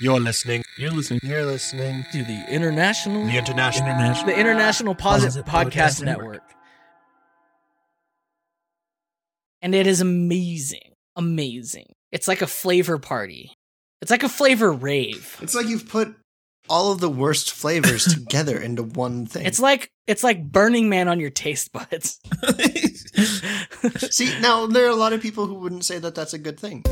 You're listening. You're listening You're listening. to the international, The international. international. the International Posit Posit Podcast, Podcast Network. Network. And it is amazing. Amazing. It's like a flavor party. It's like a flavor rave. It's like you've put all of the worst flavors together into one thing. It's like it's like Burning Man on your taste buds. See, now there are a lot of people who wouldn't say that that's a good thing.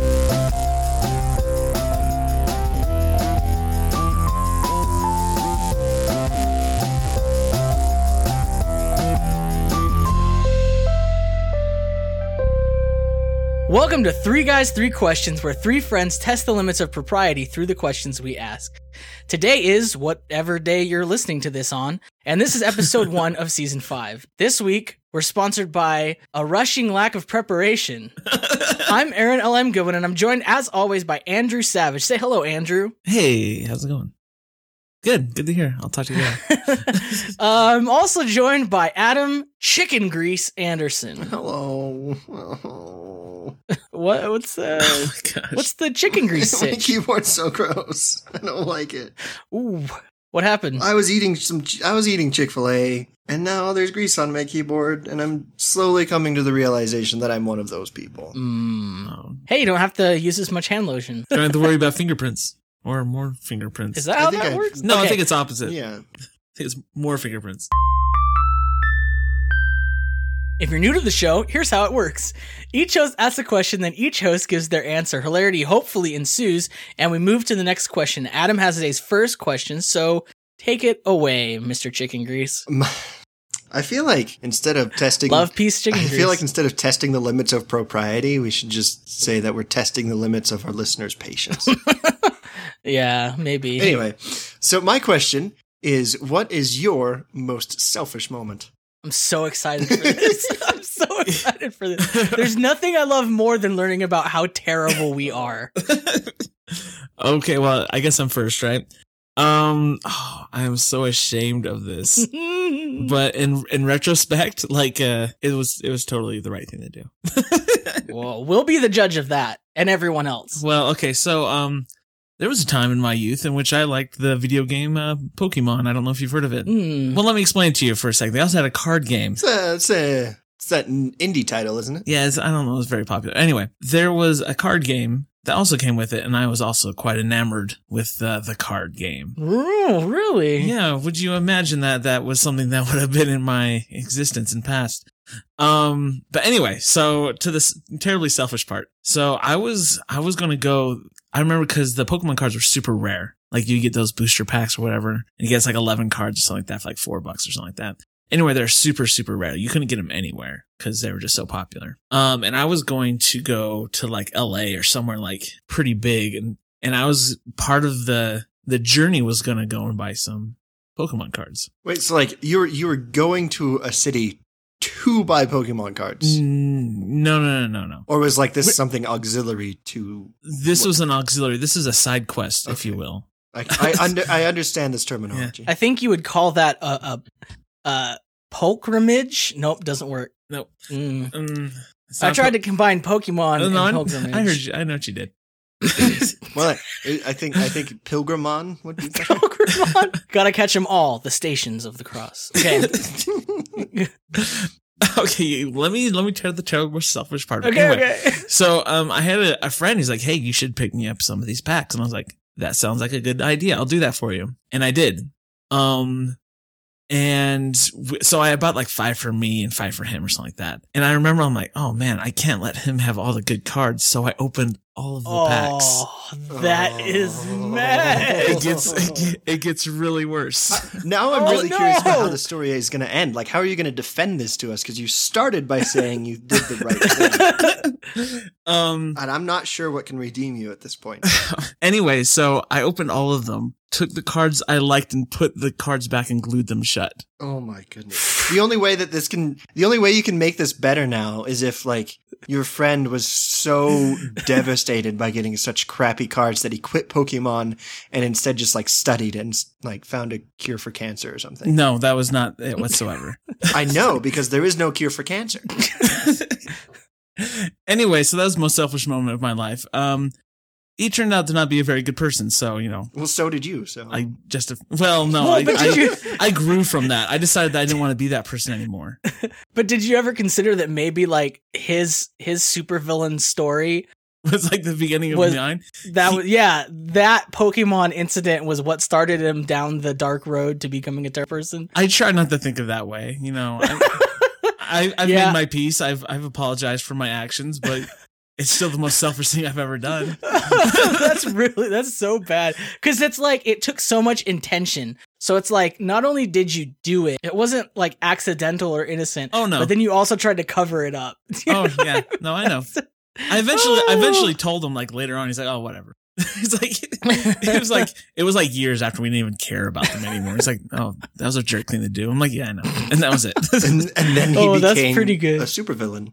Welcome to Three Guys, Three Questions, where three friends test the limits of propriety through the questions we ask. Today is whatever day you're listening to this on, and this is episode one of season five. This week, we're sponsored by a rushing lack of preparation. I'm Aaron L.M. Goodwin, and I'm joined, as always, by Andrew Savage. Say hello, Andrew. hey, how's it going? Good. Good to hear. I'll talk to you later. I'm also joined by Adam Chicken Grease Anderson. Hello. Oh. What? What's uh? oh. What's the chicken grease My sitch? keyboard's so gross. I don't like it. Ooh, what happened? I was eating some. I was eating Chick Fil A, and now there's grease on my keyboard, and I'm slowly coming to the realization that I'm one of those people. Mm. Hey, you don't have to use as much hand lotion. don't have to worry about fingerprints or more fingerprints. Is that I how think that I- works? no, I think it's opposite. Yeah. I think it's more fingerprints. If you're new to the show, here's how it works. Each host asks a question, then each host gives their answer. Hilarity hopefully ensues, and we move to the next question. Adam has today's first question, so take it away, Mr. Chicken Grease. I feel like instead of testing, Love peace chicken Grease. I grease. feel like instead of testing the limits of propriety, we should just say that we're testing the limits of our listeners' patience. yeah, maybe. anyway, so my question is what is your most selfish moment? I'm so excited for this. I'm so excited for this. There's nothing I love more than learning about how terrible we are. okay, well, I guess I'm first, right? Um, oh, I am so ashamed of this. but in in retrospect, like uh it was it was totally the right thing to do. well, we'll be the judge of that and everyone else. Well, okay, so um there was a time in my youth in which I liked the video game uh, Pokemon. I don't know if you've heard of it. Hmm. Well, let me explain it to you for a second. They also had a card game. It's a, it's a, it's that indie title, isn't it? Yeah, it's, I don't know, it was very popular. Anyway, there was a card game that also came with it, and I was also quite enamored with uh, the card game. Oh, really? Yeah, would you imagine that that was something that would have been in my existence in past? Um, but anyway, so to this terribly selfish part. So I was, I was going to go, I remember because the Pokemon cards were super rare. Like you get those booster packs or whatever, and you get like 11 cards or something like that for like four bucks or something like that. Anyway, they're super, super rare. You couldn't get them anywhere because they were just so popular. Um, and I was going to go to like LA or somewhere like pretty big. And, and I was part of the, the journey was going to go and buy some Pokemon cards. Wait, so like you were you were going to a city to buy Pokemon cards, Mm, no, no, no, no, no. or was like this Wait. something auxiliary to? This was an auxiliary. This is a side quest, if you will. I I, under, I understand this terminology. I think you would call that a a, a pilgrimage. Nope, doesn't work. Nope. Mm. Um, I tried po- to combine Pokemon No, no, and pilgrimage. I heard you. I know what you did. Well, I, I think I think Pilgrimon would be better. Pokemon. Gotta catch them all. The stations of the cross. Okay. okay, let me let me tell the terrible selfish part. okay. Anyway, Okay. So um, I had a, a friend. He's like, "Hey, you should pick me up some of these packs," and I was like, "That sounds like a good idea. I'll do that for you." And I did. Um, and so I bought like five for me and five for him or something like that. And I remember I'm like, "Oh man, I can't let him have all the good cards." So I opened all of the packs. Oh, that is Oh. mad. It gets it, get- it gets really worse. now I'm Oh, really curious about how the story is going to end. Like, how are you going to defend this to us? Because you started by saying you did the right thing, um. and I'm not sure what can redeem you at this point. Anyway, so I opened all of them, took the cards I liked, and put the cards back and glued them shut. Oh my goodness. The only way that this can, the only way you can make this better now is if like your friend was so devastated by getting such crappy cards that he quit Pokemon and instead just like studied and like found a cure for cancer or something. No, that was not it whatsoever. I know because there is no cure for cancer. anyway, so that was the most selfish moment of my life. Um, he turned out to not be a very good person. So you know, Well, so did you. So I just well, no, Well, I, but did I, you- I grew from that. I decided that I didn't want to be that person anymore. But did you ever consider that maybe like his his supervillain story was like the beginning of Was- nine. that was yeah that Pokemon incident was what started him down the dark road to becoming a terrible person? I try not to think of that way. You know, I, I, I've Yeah. made my peace. I've I've apologized for my actions, but it's still the most selfish thing I've ever done. that's really that's so bad because it's like it took so much intention. So it's like not only did you do it, it wasn't like accidental or innocent. Oh no! But then you also tried to cover it up. oh yeah, no, I know. I eventually, I eventually told him like later on. He's like, "Oh, whatever." He's like, it was like it was like years after we didn't even care about them anymore. He's like, "Oh, that was a jerk thing to do." I'm like, "Yeah, I know," and that was it. and, and then he Oh, became that's pretty good. a supervillain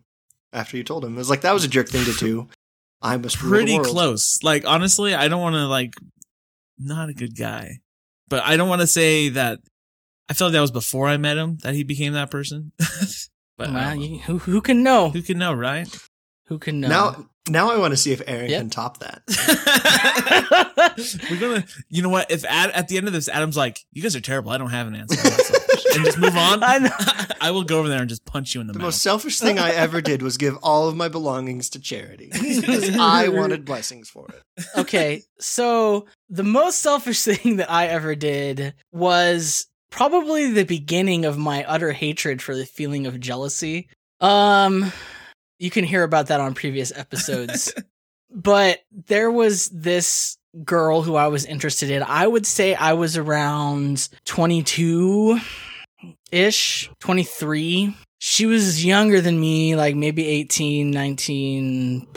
after you told him. It was like that was a jerk thing to do. I must rule Pretty the world. close. Like honestly, I don't want to like not a good guy, but I don't want to say that. I feel like that was before I met him that he became that person. but Well, you, who who can know? who can know, right? Who can know? Now, now I want to see if Aaron Yep. can top that. We're gonna, you know what? If Ad, at the end of this, Adam's like, "You guys are terrible. I don't have an answer," and just move on. I know. I will go over there and just punch you in the, The mouth. most selfish thing I ever did was give all of my belongings to charity because I wanted blessings for it. okay, so the most selfish thing that I ever did was probably the beginning of my utter hatred for the feeling of jealousy. Um, you can hear about that on previous episodes. but there was this girl who I was interested in. I would say I was around 22 ish, 23. She was younger than me, like maybe 18, 19.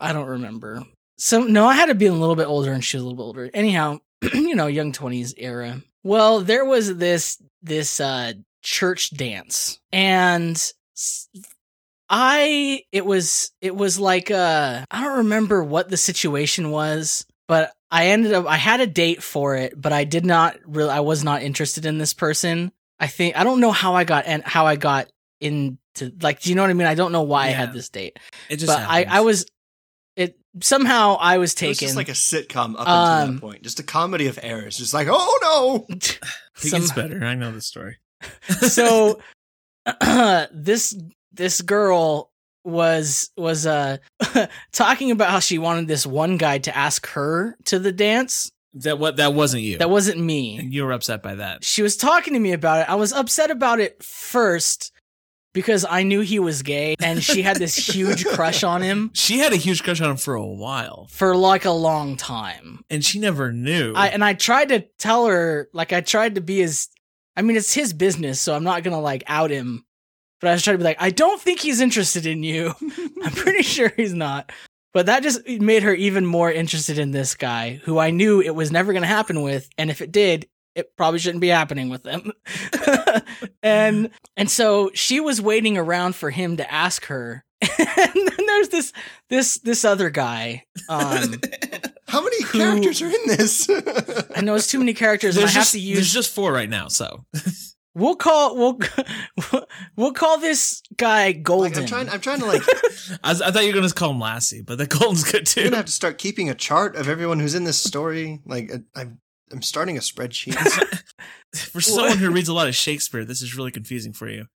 I don't remember. So no, I had to be a little bit older and she was a little bit older. Anyhow, you know, young 20s era. Well, there was this this uh church dance and I it was it was like uh I don't remember what the situation was, but I ended up I had a date for it, but I did not really I was not interested in this person. I think I don't know how I got and how I got into like do you know what I mean? I don't know why I had this date. it just But I happens. I was it somehow I was It was taken just like a sitcom up until Um, that point, just a comedy of errors. Just like, oh no, It some- gets better. I know the story. so this this girl was was uh talking about how she wanted this one guy to ask her to the dance. that what that wasn't you. That wasn't me. and you were upset by that. She was talking to me about it. I was upset about it first because I knew he was gay and she had this huge crush on him She had a huge crush on him for a while, for like a long time. and she never knew. I and I tried to tell her like I tried to be as I mean it's his business, so I'm not gonna like out him. But I was trying to be like, I don't think he's interested in you. I'm pretty sure he's not. But that just made her even more interested in this guy, who I knew it was never gonna happen with, and if it did, it probably shouldn't be happening with them. and and so she was waiting around for him to ask her. and then there's this this this other guy. Um how many Who- characters are in this? I know it's too many characters. and I there's have just to there's just four right now. So We'll call we'll we'll call this guy Golden. Like, I'm trying. I'm trying to like. I, was- I thought you were gonna call him Lassie, but the Golden's good I'm too. gonna have to start keeping a chart of everyone who's in this story. Like, I- I'm. I'm starting a spreadsheet. For someone who reads a lot of Shakespeare, this is really confusing for you.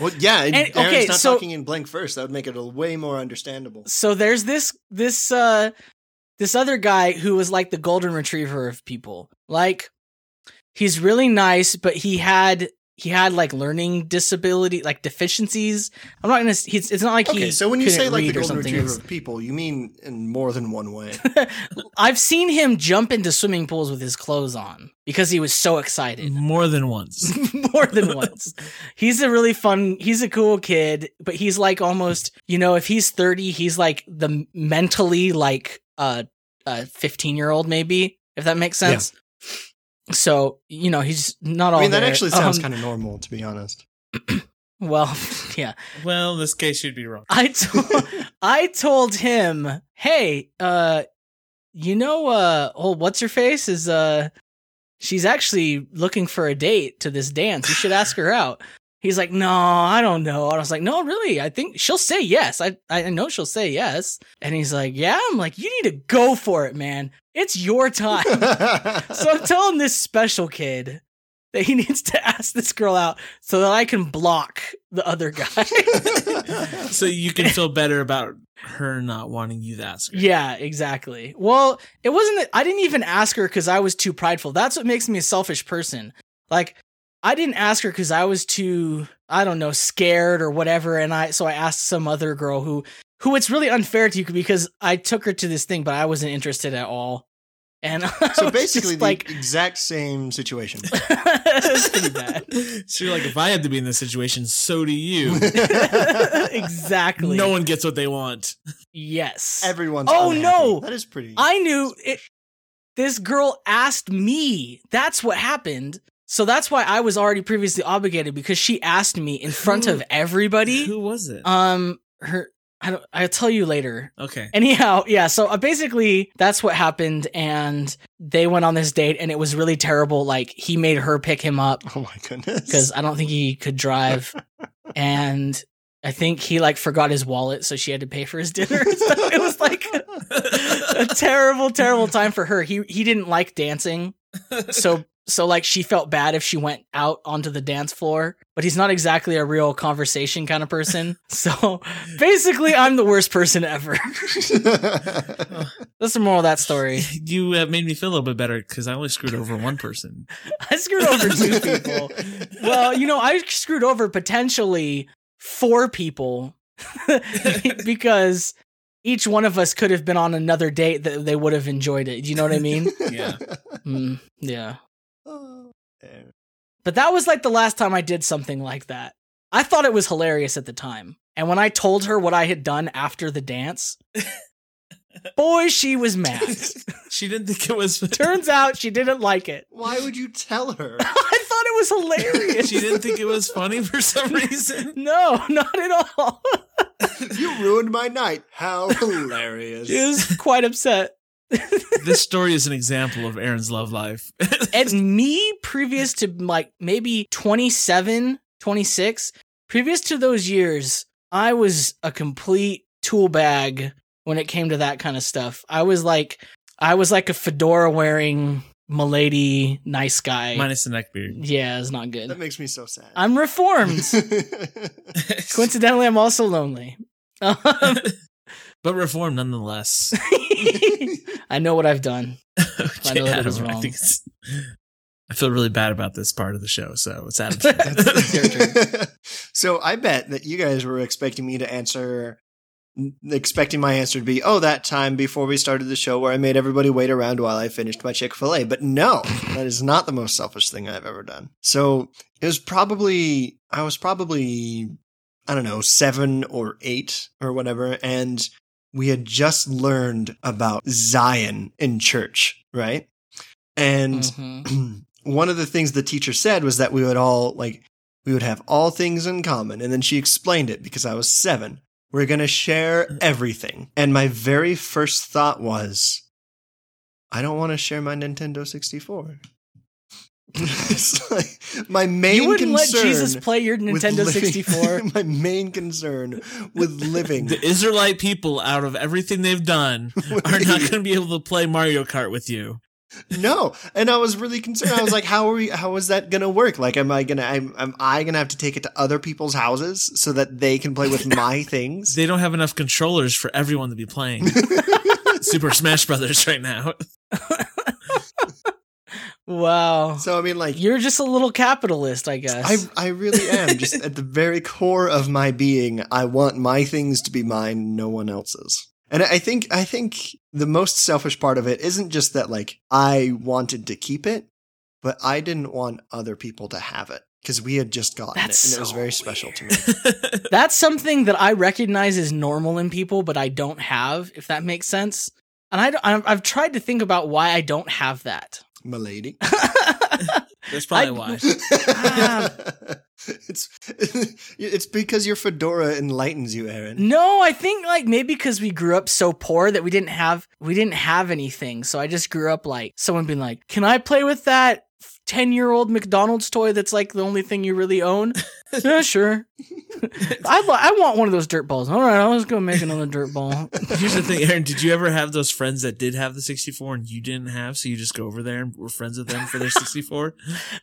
well, yeah. And, And- Aaron's okay, not so- talking in blank first. That would make it a way more understandable. so there's this this uh this other guy who was like the golden retriever of people. Like he's really nice, but he had he had like learning disability, like deficiencies. I'm not gonna. He's, it's not like he. Okay, so when you say like the read golden retriever of people, you mean in more than one way. I've seen him jump into swimming pools with his clothes on because he was so excited. More than once. more than once. He's a really fun, he's a cool kid, but he's like almost, you know, if he's 30, he's like the mentally like uh, a 15 year old, maybe, if that makes sense. So, you know, he's not all I mean, that there. actually sounds Um, kind of normal, to be honest. Well, yeah. well, in this case, you'd be wrong. I told I told him, "Hey, uh you know uh oh what's her face is uh she's actually looking for a date to this dance. You should ask her out." He's like, no, I don't know. And I was like, no, really, I think she'll say yes. I, I know she'll say yes. And he's like, yeah. I'm like, you need to go for it, man. It's your time. so I'm telling this special kid that he needs to ask this girl out so that I can block the other guy. so you can feel better about her not wanting you to ask her. yeah, exactly. Well, it wasn't that I didn't even ask her because I was too prideful. That's what makes me a selfish person. Like, I didn't ask her because I was too, I don't know, scared or whatever. And I, so I asked some other girl who, who it's really unfair to you because I took her to this thing, but I wasn't interested at all. And I so was basically, just the like, exact same situation. it's pretty bad. So you're like, if I had to be in this situation, so do you. exactly. No one gets what they want. Yes. Everyone's. Oh, unhappy. no. that is pretty. I knew it. This girl asked me. That's what happened. So that's why I was already previously obligated because she asked me in front Who- of everybody. Who was it? Um, her. I don't. I'll tell you later. okay. Anyhow, yeah. So uh, basically, that's what happened, and they went on this date, and it was really terrible. Like he made her pick him up oh my goodness. because I don't think he could drive, and I think he like forgot his wallet, so she had to pay for his dinner. so it was like a terrible, terrible time for her. He he didn't like dancing, so so like she felt bad if she went out onto the dance floor. But he's not exactly a real conversation kind of person. So basically, I'm the worst person ever. That's the moral of that story. You have made me feel a little bit better because I only screwed over one person. I screwed over two people. Well, you know, I screwed over potentially four people because each one of us could have been on another date that they would have enjoyed it. Do you know what I mean? Yeah. Mm, yeah. Damn. But that was like the last time I did something like that. I thought it was hilarious at the time. And when I told her what I had done after the dance, boy, she was mad. She didn't think it was. Turns out she didn't like it. Why would you tell her? I thought it was hilarious. she didn't think it was funny for some reason. No, not at all. you ruined my night. How hilarious. She was quite upset. This story is an example of Aaron's love life. and me previous to like maybe 27 26 previous to those years i was a complete tool bag when it came to that kind of stuff. I was like i was like a fedora wearing milady nice guy. Minus the neck beard. Yeah it's not good. That makes me so sad. i'm reformed. Coincidentally i'm also lonely. Um, but reformed nonetheless. i know what i've done Okay, know that it Adam, was I wrong. think it's. I feel really bad about this part of the show, so it's Adam's That's your turn. so I bet that you guys were expecting me to answer, expecting my answer to be, "Oh, that time before we started the show where I made everybody wait around while I finished my Chick Fil A." But no, that is not the most selfish thing I've ever done. So it was probably I was probably I don't know seven or eight or whatever, and we had just learned about Zion in church, right? And Mhm. one of the things the teacher said was that we would all like we would have all things in common and then she explained it because i was seven we're going to share everything and my very first thought was i don't want to share my nintendo 64 it's like my main you wouldn't let concern jesus play your with nintendo living- 64 my main concern with living The Israelite people, out of everything they've done, are not going to be able to play Mario Kart with you. No, and I was really concerned. I was like, "How are we? How is that gonna work? Like, am I gonna? Am, am I gonna have to take it to other people's houses so that they can play with my things?" They don't have enough controllers for everyone to be playing Super Smash Brothers right now. Wow so I mean, like, You're just a little capitalist, I guess. I I really am. Just at the very core of my being, I want my things to be mine, no one else's. And I think I think the most selfish part of it isn't just that like I wanted to keep it, but I didn't want other people to have it because we had just gotten That's it and it was so very special to me. That's something that I recognize as normal in people, but I don't have, if that makes sense. And I I've tried to think about why I don't have that. Milady. That's probably I- why. Ah. it's it's because your fedora enlightens you, Aaron. no, I think like maybe because we grew up so poor that we didn't have we didn't have anything. So I just grew up like someone being like, "Can I play with that 10 year old McDonald's toy that's like the only thing you really own?" Yeah, sure. I I want one of those dirt balls. All right, I'll just go make another dirt ball. Here's the thing, Aaron. Did you ever have those friends that did have the 64 and you didn't have, so you just go over there and were friends with them for their 64?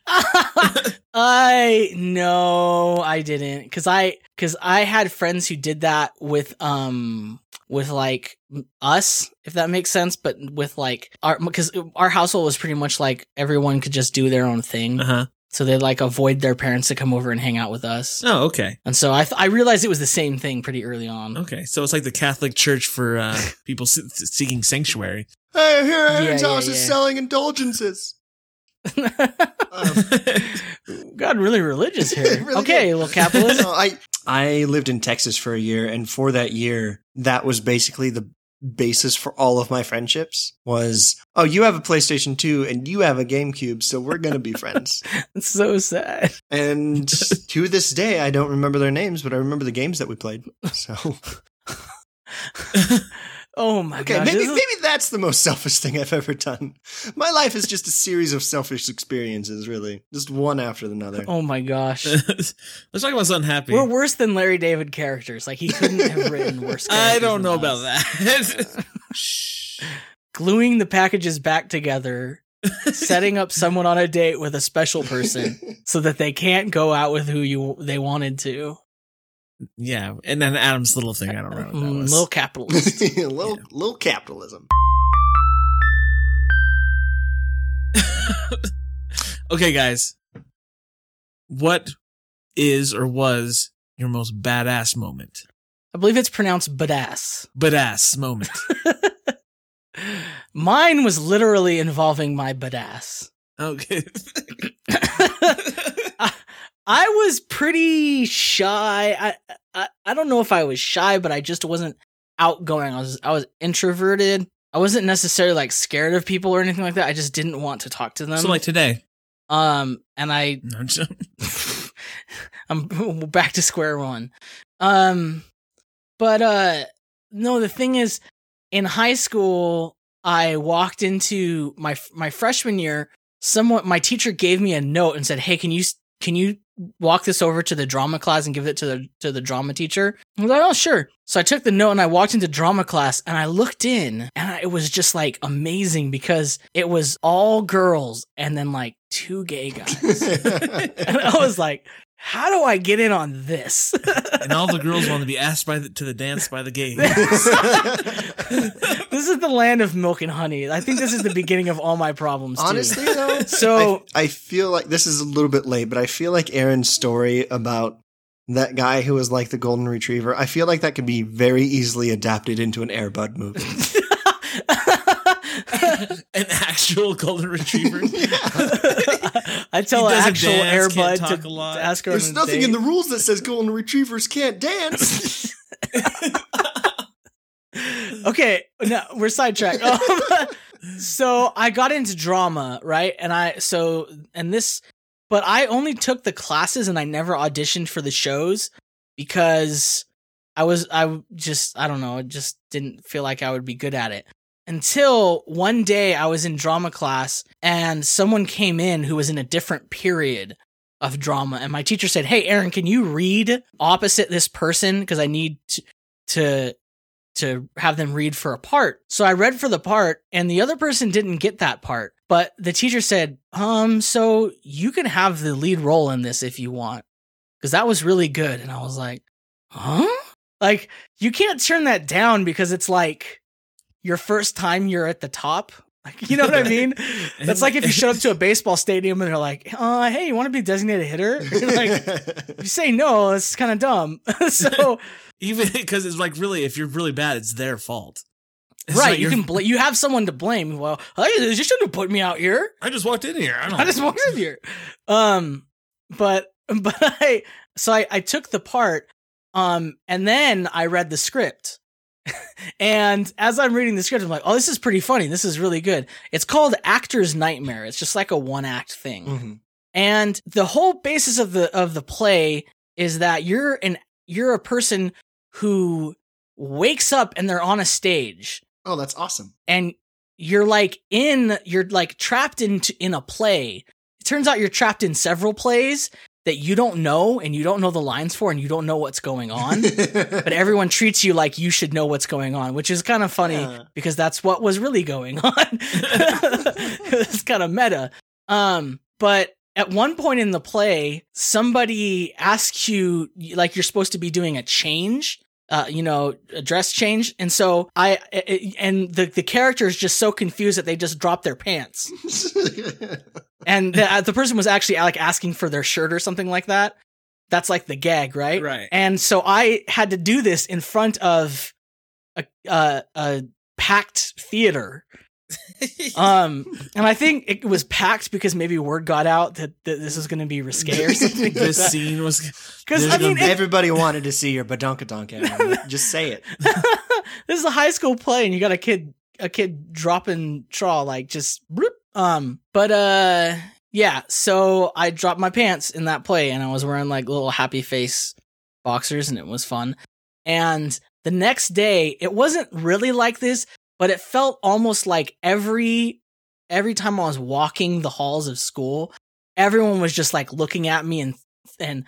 I no, I didn't, cause I cause I had friends who did that with um with like us, if that makes sense, but with like our because our household was pretty much like everyone could just do their own thing, Uh huh. So they'd like avoid their parents to come over and hang out with us, Oh, okay. and so I th- I realized it was the same thing pretty early on. Okay. So it's like the Catholic Church for uh, people se- seeking sanctuary. Hey, here Aaron's Yeah, yeah, house is selling indulgences. Um, God, really religious here. Really okay, good. little capitalist. no, I I lived in Texas for a year, and for that year, that was basically the basis for all of my friendships. Was oh, you have a PlayStation Two and you have a GameCube, so we're gonna be friends. It's so sad. And to this day, I don't remember their names, but I remember the games that we played. So Oh my okay, gosh. maybe this is- maybe that's the most selfish thing I've ever done. My life is just a series of selfish experiences, really, just one after another. oh my gosh. Let's talk about something happy. We're worse than Larry David characters. Like he couldn't have written worse. I don't than know us. about that. Gluing the packages back together, setting up someone on a date with a special person so that they can't go out with who you they wanted to. Yeah, and then Adam's little thing. I don't know what that Mm, was. little capitalist. little little capitalism. okay, guys. What is or was your most badass moment? I believe it's pronounced badass. Badass moment. Mine was literally involving my badass. Okay. I, was pretty shy. I, I I don't know if I was shy, but I just wasn't outgoing. I was I was introverted. I wasn't necessarily like scared of people or anything like that. I just didn't want to talk to them. so like today. um, and I I'm I'm back to square one. Um, but uh, no, the thing is, in high school, I walked into my my freshman year. Someone, my teacher gave me a note and said, "Hey, can you can you walk this over to the drama class and give it to the to the drama teacher?" I was like, "Oh, sure." So I took the note and I walked into drama class and I looked in and I, it was just like amazing because it was all girls and then like two gay guys. and I was like, how do I get in on this? and all the girls want to be asked by the, to the dance by the gay. this is the land of milk and honey. I think this is the beginning of all my problems. Too. Honestly, though, So- I, I feel like this is a little bit late, but I feel like Aaron's story about that guy who was like the golden retriever. I feel like that could be very easily adapted into an Air Bud movie. An actual golden retriever. I tell an actual dance, can't Air Bud talk to, a lot. to ask her. There's on a nothing date. in the rules that says golden retrievers can't dance. okay, no, we're sidetracked. So I got into drama, right? And I so and this, but I only took the classes and I never auditioned for the shows because I was I just I don't know, I just didn't feel like I would be good at it. Until one day I was in drama class and someone came in who was in a different period of drama and my teacher said, "Hey Aaron, can you read opposite this person because I need to, to to have them read for a part. So I read for the part and the other person didn't get that part. But the teacher said, "Um, so you can have the lead role in this if you want." Cuz that was really good and I was like, "Huh?" Like you can't turn that down because it's like your first time you're at the top. Like, you know what I mean? That's like if you showed up to a baseball stadium and they're like, "Uh, hey, you want to be a designated hitter?" Like, if you say no, it's kind of dumb. so Even because it's like really, if you're really bad, it's their fault. It's right, you can bl- you have someone to blame. Well, hey, you shouldn't have put me out here. I just walked in here. I don't. I just walked in here. Um, but but I so I I took the part, um, and then I read the script. And as I'm reading the script, I'm like, oh, this is pretty funny. This is really good. It's called Actor's Nightmare. It's just like a one act thing. Mhm. And the whole basis of the of the play is that you're an you're a person who wakes up and they're on a stage Oh, that's awesome. and you're like in you're like trapped into in a play. It turns out you're trapped in several plays that you don't know and you don't know the lines for and you don't know what's going on. but everyone treats you like you should know what's going on, which is kind of funny Yeah. because that's what was really going on. it's kind of meta. Um, but at one point in the play, somebody asks you like you're supposed to be doing a change. Uh, you know, a dress change, and so I, I- and the the character is just so confused that they just drop their pants, and the, uh, the person was actually like asking for their shirt or something like that. That's like the gag, right? Right. And so I had to do this in front of a a, a packed theater. Um, and I think it was packed because maybe word got out that, that this was going to be risque or something. this scene was because I mean, it- Everybody wanted to see your badonkadonk. Just say it. this is a high school play, and you got a kid a kid dropping traw like just bloop. um. But uh, yeah. So I dropped my pants in that play, and I was wearing like little happy face boxers, and it was fun. And the next day, it wasn't really like this, but it felt almost like every every time I was walking the halls of school, everyone was just like looking at me and and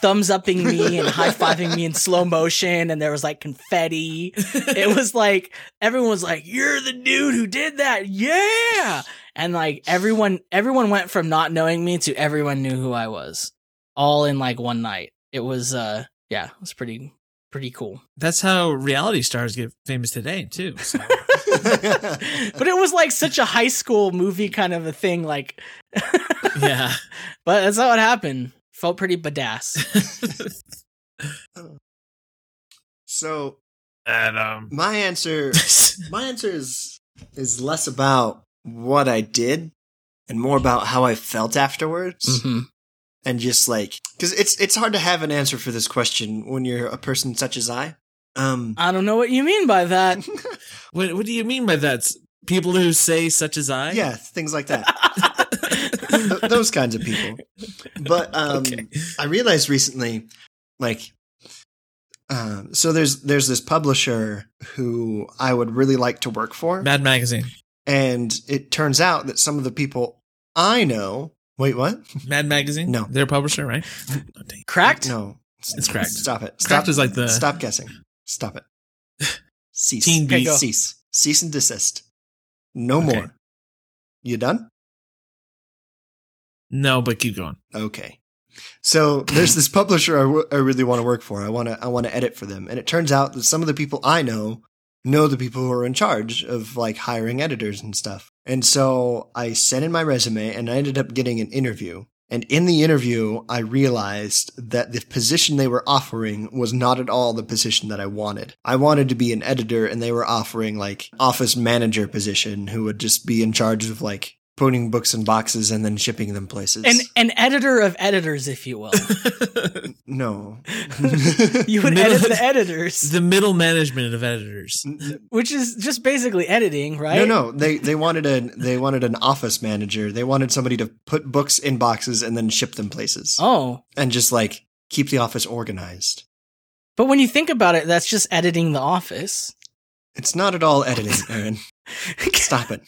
thumbs upping me and high fiving me in slow motion, and there was like confetti. It was like everyone was like, "You're the dude who did that, yeah!" And like everyone, everyone went from not knowing me to everyone knew who I was, all in like one night. It was, uh, yeah, it was pretty, pretty cool. That's how reality stars get famous today too. So. but it was like such a high school movie kind of a thing, like, yeah. but that's how it happened. Felt pretty badass. so and um my answer, my answer is is less about what I did and more about how I felt afterwards. hmm and just like because it's it's hard to have an answer for this question when you're a person such as I. Um, I don't know what you mean by that. what what do you mean by that? People who say such as I? yeah, things like that. Th- those kinds of people. But um, Okay. I realized recently, like, um, so there's there's this publisher who I would really like to work for, Mad Magazine. and it turns out that some of the people I know. Wait, what? Mad Magazine? No. They're a publisher, right? Oh. Cracked? No, It's cracked. Stop it. Stop. Cracked is like the Stop guessing. Stop it. Cease. Teen Okay, Beast. Cease. Cease and desist. No Okay. more. You done? No, but keep going. Okay. So there's this publisher I, w- I really want to work for. I want to I want to edit for them, and it turns out that some of the people I know know the people who are in charge of like hiring editors and stuff. And so I sent in my resume, and I ended up getting an interview. And in the interview, I realized that the position they were offering was not at all the position that I wanted. I wanted to be an editor, and they were offering like office manager position, who would just be in charge of like putting books in boxes and then shipping them places. An an editor of editors, if you will. No. You would Middle- edit the editors, the middle management of editors. which is just basically editing, right? No, no. They they wanted a they wanted an office manager. They wanted somebody to put books in boxes and then ship them places. Oh, And just like keep the office organized. but when you think about it, that's just editing the office. It's not at all editing, Aaron. Stop it.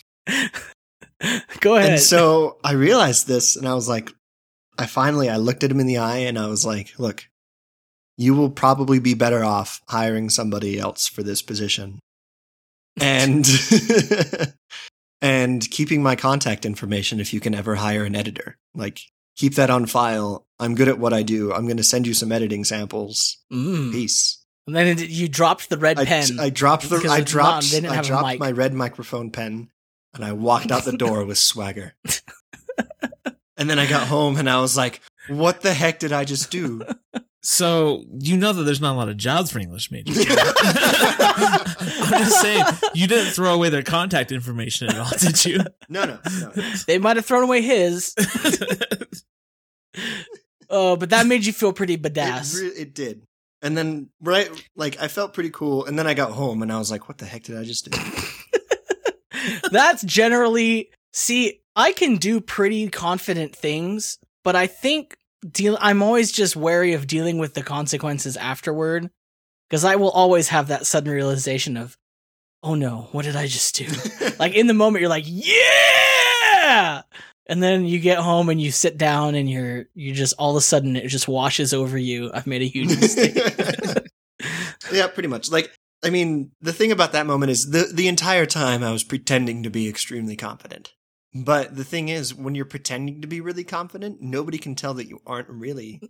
Go ahead. And so I realized this and I was like I finally I looked at him in the eye and I was like, look, you will probably be better off hiring somebody else for this position. And and keeping my contact information if you can ever hire an editor. Like keep that on file. I'm good at what I do. I'm going to send you some editing samples. Mm. Peace. And then it, you dropped the red I, pen. I dropped the I dropped didn't I dropped my red microphone pen and I walked out the door with swagger. and then I got home and I was like, what the heck did I just do? So you know that there's not a lot of jobs for English majors. I'm just saying you didn't throw away their contact information at all, did you? No, no, no. they might have thrown away his. Oh, but that made you feel pretty It, badass. re- it did. And then right like I felt pretty cool and then I got home and I was like, what the heck did I just do? That's generally see, I can do pretty confident things, but I think deal I'm always just wary of dealing with the consequences afterward because I will always have that sudden realization of oh no, what did I just do? like in the moment you're like, "Yeah!" And then you get home and you sit down and you're you just all of a sudden it just washes over you. I've made a huge mistake. yeah, pretty much. Like, I mean, the thing about that moment is the the entire time I was pretending to be extremely confident. But the thing is, when you're pretending to be really confident, nobody can tell that you aren't really.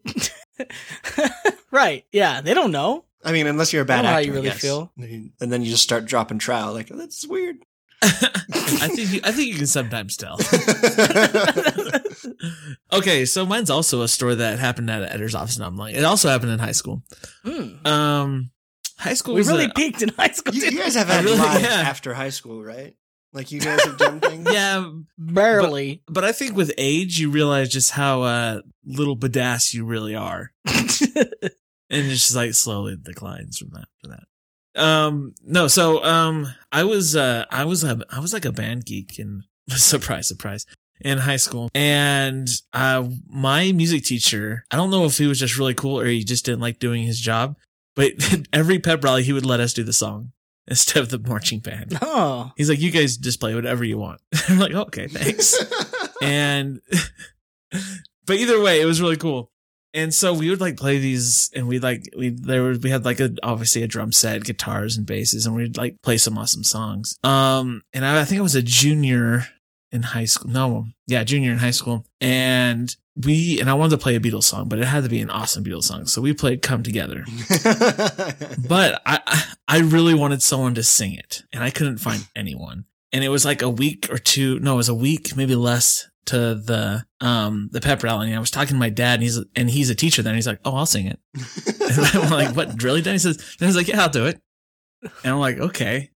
right. Yeah. They don't know. I mean, unless you're a bad know how actor, you really guess. feel. and then you just start dropping trowel. Like that's weird. I think you, I think you can sometimes tell. Okay, so mine's also a story that happened at an editor's office, and I'm like, it also happened in high school. Hmm. Um, high school We was really a- peaked in high school. you, didn't you guys have I had really- lives yeah. after high school, right? Like you guys have done things. yeah, Barely. but I think with age you realize just how uh, little badass you really are, and it just like slowly declines from that to that. Um, no, so um, I was uh, I was a, I was like a band geek and surprise, surprise. In high school, and uh, my music teacher, I don't know if he was just really cool or he just didn't like doing his job, but every pep rally he would let us do the song instead of the marching band. oh. He's like, you guys just play whatever you want. I'm like, okay, thanks. and, but either way, it was really cool. And so we would like play these and we like, we, there were, we had like a, obviously a drum set, guitars and basses, and we'd like play some awesome songs. Um, and I, I think I was a junior in high school. No, yeah, junior in high school. And we, and I wanted to play a Beatles song, but it had to be an awesome Beatles song. So we played Come Together. But I, I really wanted someone to sing it, and I couldn't find anyone. And it was like a week or two. No, it was a week, maybe less to the um the pep rally. And I was talking to my dad, and he's and he's a teacher there, and he's like, "Oh, I'll sing it." And I'm like, "What? Really?" Dad? He says, and he's like, "Yeah, I'll do it." And I'm like, "Okay."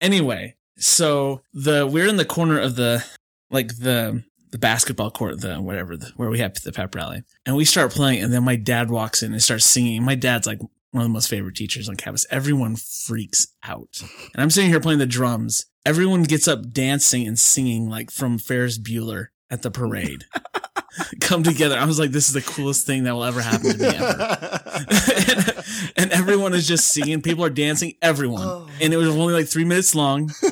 Anyway, so the we're in the corner of the like the the basketball court, the whatever, the, where we have the pep rally, and we start playing, and then my dad walks in and starts singing. My dad's like one of the most favorite teachers on campus. Everyone freaks out, and I'm sitting here playing the drums. Everyone gets up dancing and singing like from Ferris Bueller at the parade. Come together. I was like, this is the coolest thing that will ever happen to me ever. and, and everyone is just singing. People are dancing. Everyone. Oh. And it was only like three minutes long.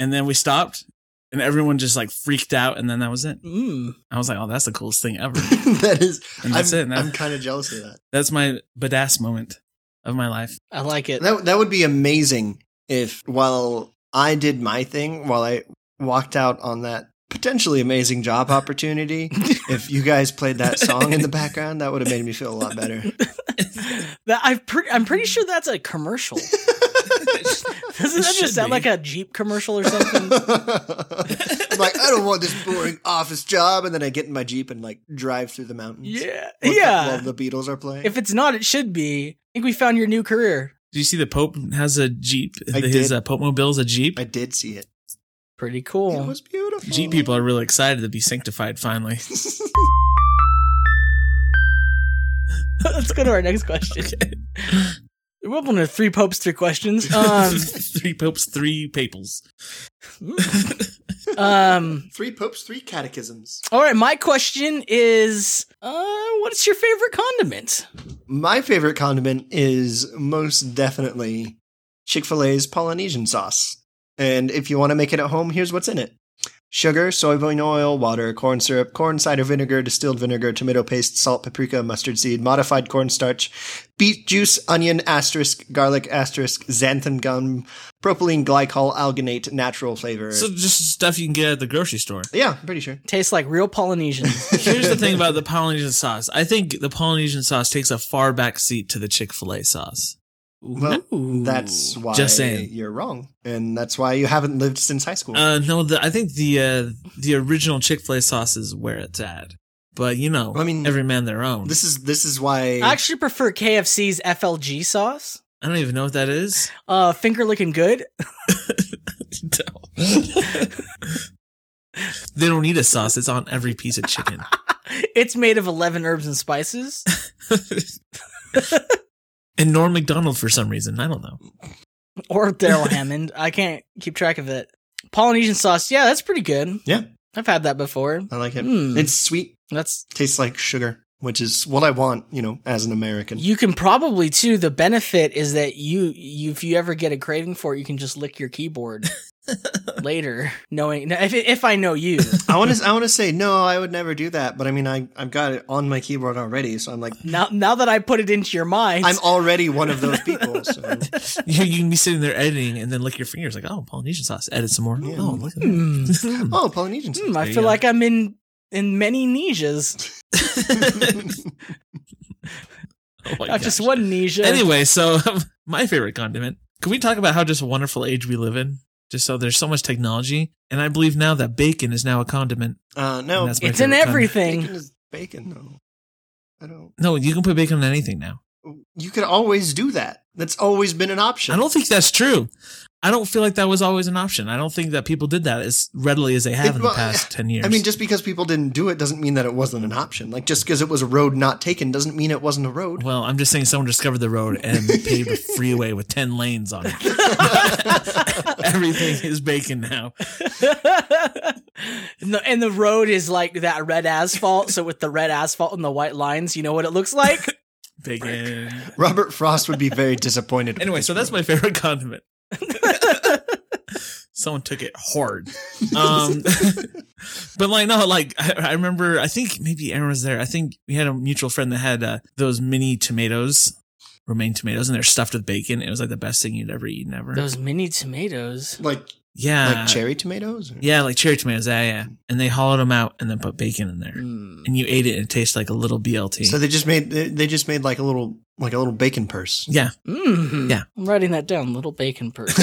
And then we stopped, and everyone just like freaked out, and then that was it. Mm. I was like, "Oh, that's the coolest thing ever." that is. And that's I'm, it. Now. I'm kind of jealous of that. That's my badass moment of my life. I like it. That that would be amazing if while I did my thing, while I walked out on that potentially amazing job opportunity, if you guys played that song in the background, that would have made me feel a lot better. That I've pre- I'm pretty sure that's a commercial. Doesn't that just sound be. like a Jeep commercial or something? I'm like, I don't want this boring office job, and then I get in my jeep and like drive through the mountains. yeah. while, yeah. while the Beatles are playing. if it's not, it should be. I think we found your new career. Do you see the Pope has a Jeep? I His did. uh, Pope Mobile is a Jeep. I did see it. Pretty cool. It was beautiful. G people are really excited to be sanctified finally. Let's go to our next question. We're up on to three popes, three questions. Um, three popes, three papals. um, three popes, three catechisms. all right. My question is, uh, what's your favorite condiment? My favorite condiment is most definitely Chick fil A's Polynesian sauce. And if you want to make it at home, here's what's in it sugar, soybean oil, water, corn syrup, corn cider vinegar, distilled vinegar, tomato paste, salt, paprika, mustard seed, modified cornstarch, beet juice, onion, asterisk, garlic, asterisk, xanthan gum, propylene glycol, alginate, natural flavor. So just stuff you can get at the grocery store. yeah, I'm pretty sure. Tastes like real Polynesian. Here's the thing about the Polynesian sauce. I think the Polynesian sauce takes a far back seat to the Chick Fil A sauce. Well, Ooh. that's why Just saying. you're wrong. And that's why you haven't lived since high school. Uh, no, the, I think the uh, the original Chick Fil A sauce is where it's at. But you know, I mean, every man their own. this is this is why I actually prefer KFC's FLG sauce. I don't even know what that is. Uh, finger looking good. they don't need a sauce. It's on every piece of chicken. It's made of 11 herbs and spices. And Norm Macdonald for some reason. I don't know. Or Darrell Hammond. I can't keep track of it. Polynesian sauce. Yeah, that's pretty good. Yeah. I've had that before. I like it. Hmm. It's sweet, That's tastes like sugar, which is what I want, you know, as an American. you can probably too. The benefit is that you, you if you ever get a craving for it, you can just lick your keyboard later, knowing if if I know you. I want to. I want to say no. I would never do that. But I mean, I I've got it on my keyboard already, so I'm like, Now, now that I put it into your mind, I'm already one of those people. So you, you can be sitting there editing and then lick your fingers like, oh, Polynesian sauce. Edit some more. Yeah. Oh, look at that. Hmm. Hmm. oh, Polynesian. Sauce. Hmm, I feel like I'm in in many Nesias, Oh my not just one Nesia. Anyway, so my favorite condiment. Can we talk about how just a wonderful age we live in? Just so there's so much technology, and I believe now that bacon is now a condiment. Uh, no, And that's my it's in everything. bacon is bacon though. I don't. No, you can put bacon on anything now. You could always do that. That's always been an option. I don't think that's true. I don't feel like that was always an option. I don't think that people did that as readily as they have It- in the well, past ten years. I mean, just because people didn't do it doesn't mean that it wasn't an option. Like just because it was a road not taken doesn't mean it wasn't a road. well, I'm just saying someone discovered the road and paved a freeway with ten lanes on it. Everything is bacon now. and, the, and the road is like that red asphalt. So with the red asphalt and the white lines, you know what it looks like. Bacon. Robert Frost would be very disappointed. Anyway, so that's my favorite condiment. Someone took it hard. Um, but like no, like I, I remember. I think maybe Aaron was there. I think we had a mutual friend that had uh, those mini tomatoes, romaine tomatoes, and they're stuffed with bacon. It was like the best thing you'd ever eaten ever. Those mini tomatoes. like yeah, like cherry tomatoes. or- Yeah, like cherry tomatoes. Yeah, yeah. And they hollowed them out and then put bacon in there, Mm. and you ate it and it tasted like a little BLT. So they just made they they just made like a little like a little bacon purse. yeah, Mm. Yeah. I'm writing that down. Little bacon purse.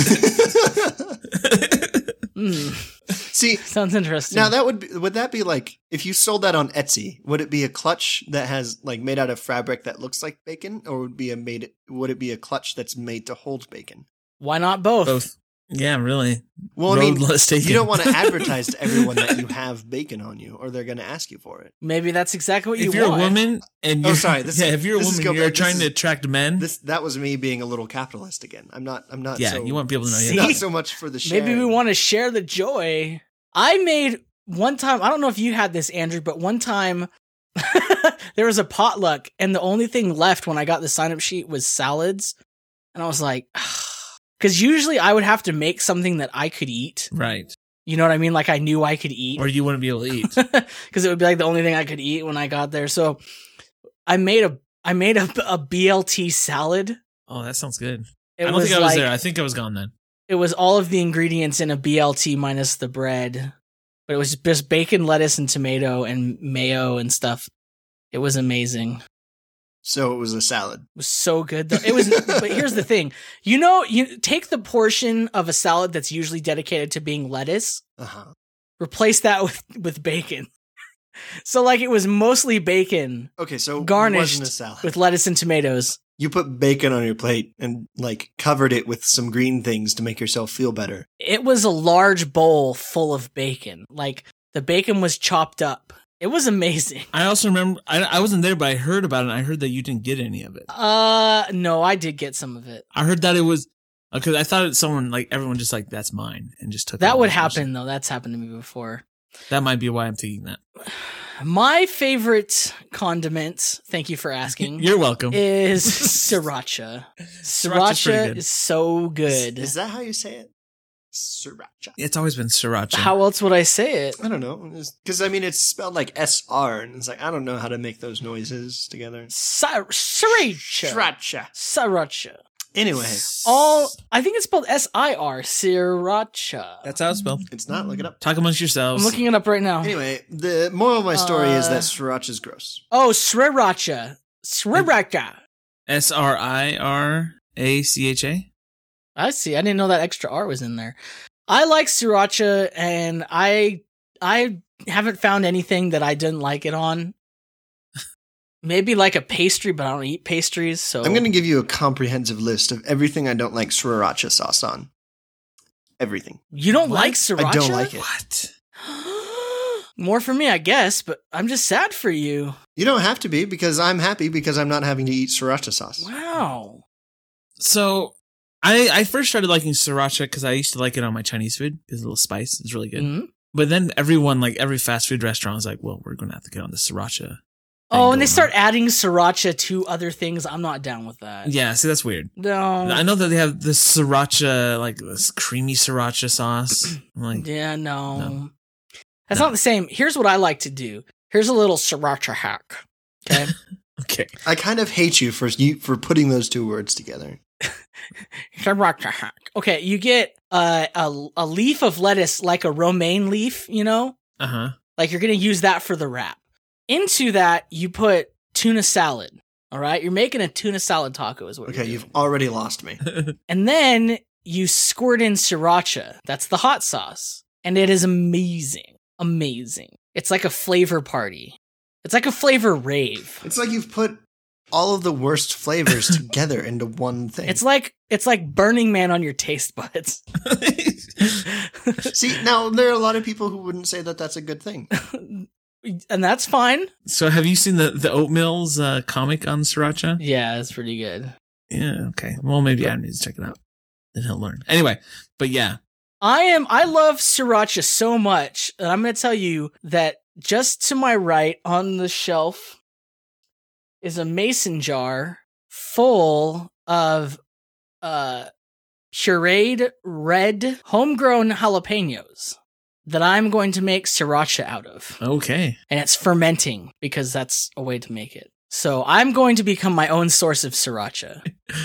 mm. See, Sounds interesting. now that would be, would that be like if you sold that on Etsy? Would it be a clutch that has like made out of fabric that looks like bacon, or would be a made would it be a clutch that's made to hold bacon? Why not both? both. Yeah, really. Well, I mean, Roadless taken. you don't want to advertise to everyone that you have bacon on you, or they're going to ask you for it. Maybe that's exactly what you if you're want. a woman and Oh, you're sorry, this yeah, if you're a woman, you're back- trying is- to attract men. This that was me being a little capitalist again. I'm not. I'm not. yeah, so, you want people to know. See? Yeah, not so much for the show. Maybe we want to share the joy. I made one time, I don't know if you had this, Andrew, but one time there was a potluck, and the only thing left when I got the sign up sheet was salads. And I was like, because usually I would have to make something that I could eat. right. You know what I mean? Like I knew I could eat. Or you wouldn't be able to eat. because it would be like the only thing I could eat when I got there. So I made a I made a, a BLT salad. Oh, that sounds good. It I don't think I was like there. I think I was gone then. it was all of the ingredients in a BLT minus the bread, but it was just bacon, lettuce, and tomato and mayo and stuff. It was amazing. So it was a salad. It was so good though. It was, but here's the thing: you know, you take the portion of a salad that's usually dedicated to being lettuce, Uh huh. replace that with with bacon. So like it was mostly bacon Okay, so Garnished wasn't a salad. with lettuce and tomatoes. you put bacon on your plate and like covered it with some green things to make yourself feel better. It was a large bowl full of bacon. Like the bacon was chopped up. It was amazing. I also remember I, I wasn't there, but I heard about it. and I heard that you didn't get any of it. Uh, no, I did get some of it. I heard that it was because I thought it someone like everyone just like that's mine and just took. That would as person. happen though. That's happened to me before. That might be why I'm thinking that. My favorite condiment, thank you for asking, You're welcome. is sriracha. Sriracha's Sriracha is so good. Is that how you say it? Sriracha. It's always been sriracha. How else would I say it? I don't know. Because, I mean, it's spelled like S R, and it's like, I don't know how to make those noises together. Sa- Sriracha. Sriracha. Sriracha. Anyway, All I think it's spelled S I R. Sriracha. That's how it's spelled. it's not. Look it up. Talk amongst yourselves. I'm looking it up right now. Anyway, the moral of my story is that uh, that is gross. Oh, sriracha. Sriracha. S R I R A C H A. I see. I didn't know that extra R was in there. I like sriracha, and I I haven't found anything that I didn't like it on. Maybe like a pastry, but I don't eat pastries, so I'm going to give you a comprehensive list of everything I don't like sriracha sauce on. Everything. You don't What? like sriracha? I don't like it. What? More for me, I guess, but I'm just sad for you. You don't have to be because I'm happy because I'm not having to eat sriracha sauce. Wow. So I I first started liking sriracha because I used to like it on my Chinese food. It's a little spice. It's really good. Mhm. But then everyone, like every fast food restaurant, is like, "Well, we're going to have to get on the sriracha Oh, and they going start adding sriracha to other things. I'm not down with that. Yeah, see, that's weird. No. I know that they have this sriracha, like this creamy sriracha sauce. I'm like, Yeah, no. No. That's No. not the same. Here's what I like to do. Here's a little sriracha hack. Okay. okay, I kind of hate you for you for putting those two words together. sriracha hack. Okay, you get uh, a a leaf of lettuce like a romaine leaf, you know? uh huh. Like you're going to use that for the wrap. Into that, you put tuna salad. All right? You're making a tuna salad taco is what Okay, you're you've already lost me. And then you squirt in sriracha. That's the hot sauce. And it is amazing. Amazing. It's like a flavor party. It's like a flavor rave. It's like you've put all of the worst flavors together into one thing. It's like it's like Burning Man on your taste buds. See, now there are a lot of people who wouldn't say that that's a good thing. and that's fine. so, have you seen the the Oatmeal's uh, comic on sriracha? Yeah, it's pretty good. Yeah. Okay. Well, maybe Adam needs to check it out. Then he'll learn. Anyway, but yeah, I am I love sriracha so much that I'm going to tell you that just to my right on the shelf is a mason jar full of uh pureed red homegrown jalapenos that I'm going to make sriracha out of. okay. And it's fermenting because that's a way to make it. So I'm going to become my own source of sriracha.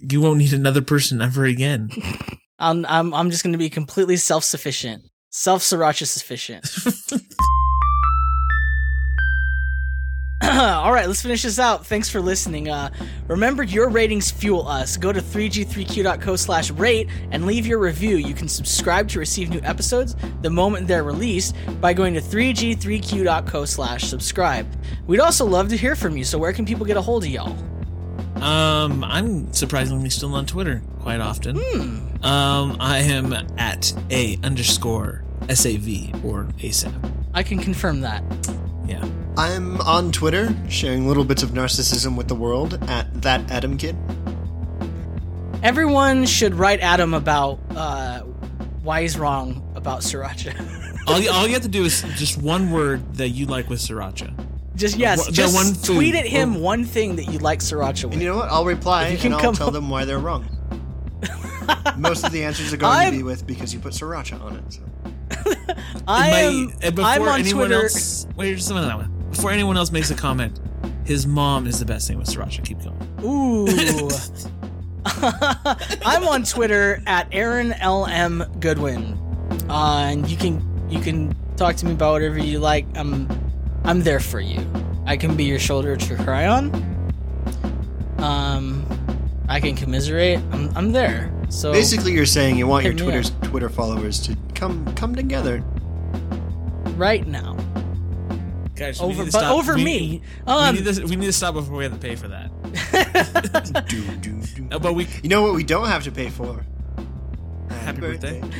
You won't need another person ever again. I'm I'm I'm just going to be completely self-sufficient. Self-sriracha sufficient. All right, let's finish this out. Thanks for listening. Uh, remember, your ratings fuel us. Go to 3g3q.co slash rate and leave your review. You can subscribe to receive new episodes the moment they're released by going to 3g3q.co slash subscribe. We'd also love to hear from you, so where can people get a hold of y'all? Um, I'm surprisingly still on Twitter quite often. Hmm. Um, I am at a underscore sav or asap. I can confirm that. Yeah. I'm on Twitter, sharing little bits of narcissism with the world at that Adam Kid. Everyone should write Adam about uh, why he's wrong about sriracha. All you, all you have to do is just one word that you like with sriracha. just yes, Wha- the just one food. tweet at him Or- one thing that you like sriracha with. And you know what? I'll reply you can and I'll tell up- them why they're wrong. Most of the answers are going I'm- to be with because you put sriracha on it. So. I am. and before I'm on anyone Twitter. else, wait just a minute. Before anyone else makes a comment, his mom is the best thing with sriracha. Keep going. Ooh. I'm on Twitter at Aaron LM Goodwin, uh, and you can you can talk to me about whatever you like. I'm I'm there for you. I can be your shoulder to cry on. Um, I can commiserate. I'm I'm there. So Basically, you're saying you want your Hit me Twitter's Twitter followers to come come together. right now, Guys, over but stop. over we, me. We Um, need, to, we need to stop before we have to pay for that. do, do, do. Uh, but we You know what we don't have to pay for? Happy birthday.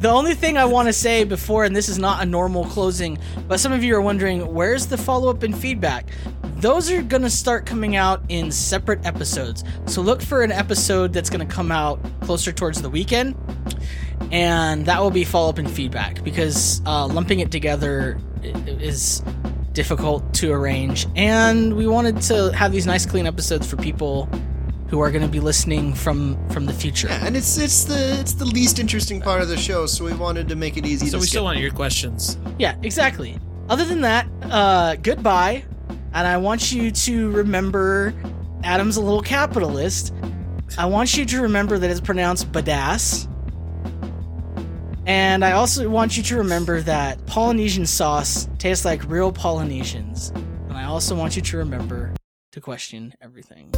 The only thing I want to say before, and this is not a normal closing, but some of you are wondering where's the follow up and feedback? Those are going to start coming out in separate episodes. So look for an episode that's going to come out closer towards the weekend, and that will be follow up and feedback because uh, lumping it together i- is difficult to arrange. And we wanted to have these nice, clean episodes for people who are going to be listening from from the future. Yeah, and it's it's the it's the least interesting part of the show, so we wanted to make it easy. so to we skip. still want your questions. Yeah, exactly. Other than that, uh, goodbye. And I want you to remember Adam's a little capitalist. I want you to remember that it's pronounced badass. And I also want you to remember that Polynesian sauce tastes like real Polynesians. And I also want you to remember to question everything.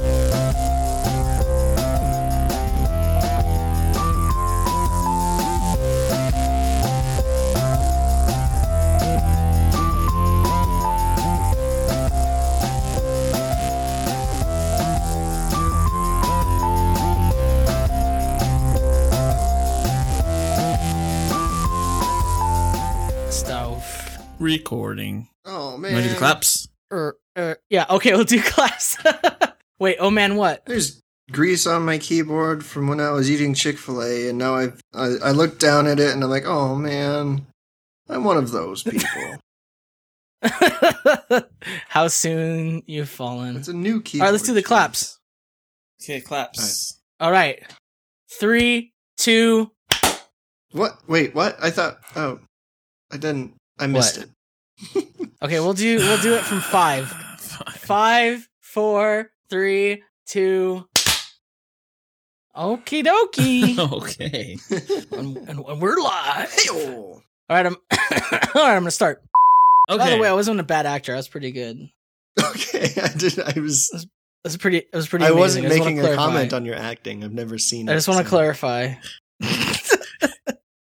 Recording. Oh man, want to do the claps? Er, er, yeah, okay, we'll do claps. Wait, oh man, what? There's grease on my keyboard from when I was eating Chick Fil A, and now I've, I I look down at it and I'm like, oh man, I'm one of those people. How soon you've fallen. It's a new key. All right, let's do the claps. Okay, claps. All right. Three, two. What? Wait, what? I thought. Oh, I didn't. I missed What? it. Okay, we'll do we'll do it from five. Five. Five, four, three, two. Okie dokie. okay. and, and- and we're live. Hey-oh. All right, I'm all right. I'm gonna start. Okay. By the way, I wasn't a bad actor. I was pretty good. Okay, I did. I was. It was pretty. It was pretty. I amazing. wasn't just wanna making a comment on your acting. I've never seen. I just want to so- clarify.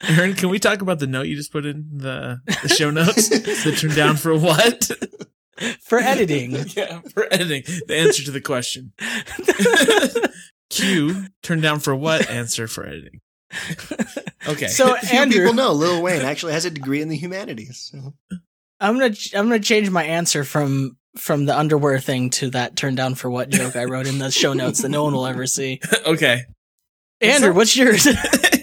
Aaron, can we talk about the note you just put in the, the show notes? the turn down for what? For editing. yeah, for editing. The answer to the question. Q, turn down for what? Answer for editing. Okay. So Few Andrew, people know Lil Wayne actually has a degree in the humanities. So. I'm gonna I'm gonna change my answer from from the underwear thing to that turn down for what joke I wrote in the show notes that no one will ever see. okay. Andrew, what's yours?